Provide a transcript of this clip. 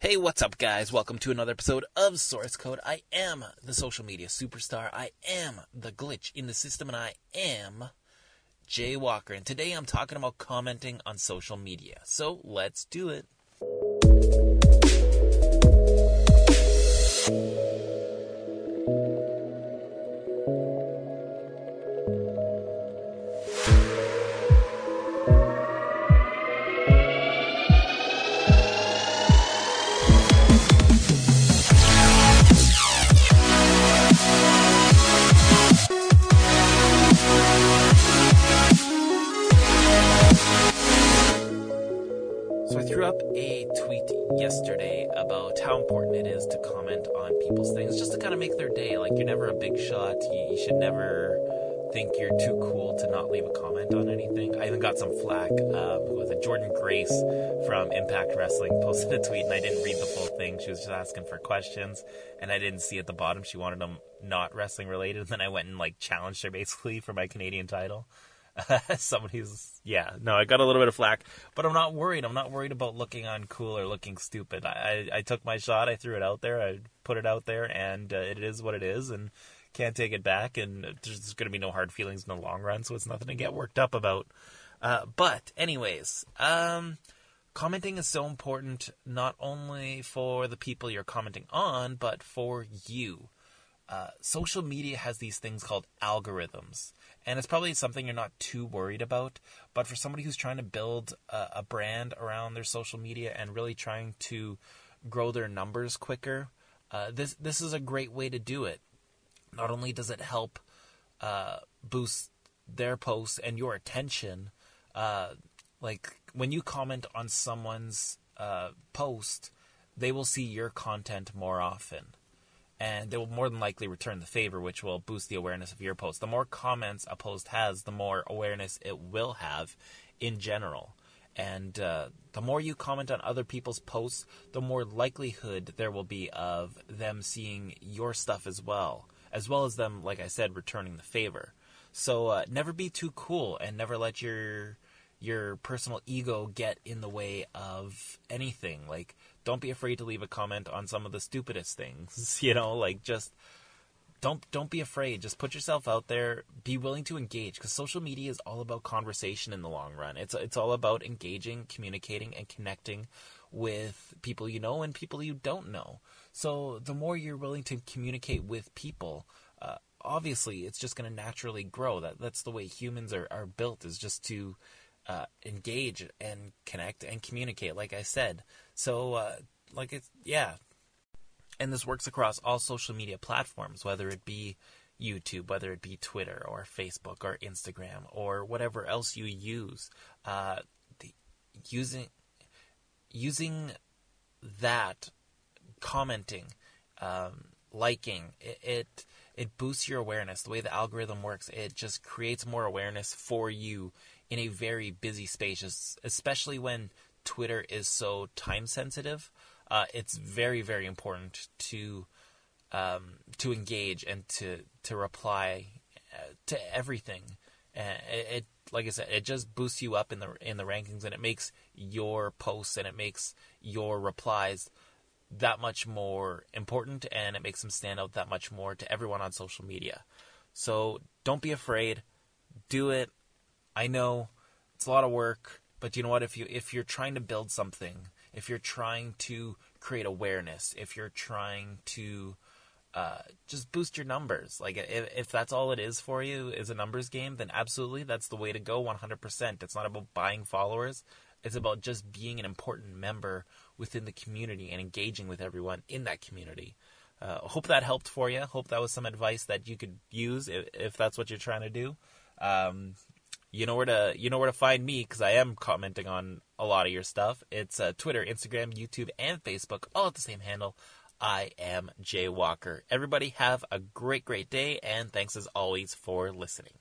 Hey, what's up, guys? Welcome to another episode of Source Code. I am the social media superstar. I am the glitch in the system, and I am Jay Walker. And today I'm talking about commenting on social media. So let's do it. Threw up a tweet yesterday about how important it is to comment on people's things, just to kind of make their day. Like you're never a big shot. You, you should never think you're too cool to not leave a comment on anything. I even got some flack. Um, was it? Jordynne Grace from Impact Wrestling posted a tweet, and I didn't read the full thing. She was just asking for questions, and I didn't see at the bottom she wanted them not wrestling related. And then I went and like challenged her basically for my Canadian title. somebody's yeah no i got a little bit of flack but i'm not worried. I'm not worried about looking uncool or looking stupid. I i, I took my shot. I threw it out there. I put it out there and uh, it is what it is and can't take it back and there's going to be no hard feelings in the long run so it's nothing to get worked up about. Uh, but anyways um commenting is so important not only for the people you're commenting on but for you uh, social media has these things called algorithms and it's probably something you're not too worried about. But for somebody who's trying to build a, a brand around their social media and really trying to grow their numbers quicker, uh, this this is a great way to do it. Not only does it help uh, boost their posts and your attention, uh, like when you comment on someone's uh, post, they will see your content more often and they will more than likely return the favor, which will boost the awareness of your post. The more comments a post has, the more awareness it will have in general. And uh, the more you comment on other people's posts, the more likelihood there will be of them seeing your stuff as well, as well as them, like I said, returning the favor. So uh, never be too cool, and never let your your personal ego get in the way of anything. Like, don't be afraid to leave a comment on some of the stupidest things. You know, like just don't don't be afraid. Just put yourself out there. Be willing to engage because social media is all about conversation in the long run. It's it's all about engaging, communicating, and connecting with people you know and people you don't know. So the more you're willing to communicate with people, uh, obviously it's just going to naturally grow. That that's the way humans are, are built. Is just to uh, engage and connect and communicate, like I said. So, uh, like it's yeah, and this works across all social media platforms, whether it be YouTube, whether it be Twitter or Facebook or Instagram or whatever else you use. Uh, the, using using that commenting, um, liking it, it it boosts your awareness. The way the algorithm works, it just creates more awareness for you in a very busy space, especially when Twitter is so time sensitive. Uh, it's very, very important to um, to engage and to to reply uh, to everything. Uh, it, it, like I said, it just boosts you up in the in the rankings, and it makes your posts and it makes your replies that much more important, and it makes them stand out that much more to everyone on social media. So don't be afraid, do it. I know it's a lot of work, but you know what? If you if you're trying to build something, if you're trying to create awareness, if you're trying to uh, just boost your numbers, like if, if that's all it is for you is a numbers game, then absolutely that's the way to go. 100%. It's not about buying followers. It's about just being an important member within the community and engaging with everyone in that community. Uh, hope that helped for you. Hope that was some advice that you could use if, if that's what you're trying to do. Um, you know where to you know where to find me because I am commenting on a lot of your stuff. It's uh, Twitter, Instagram, YouTube, and Facebook, all at the same handle. I am Jay Walker. Everybody have a great, great day, and thanks as always for listening.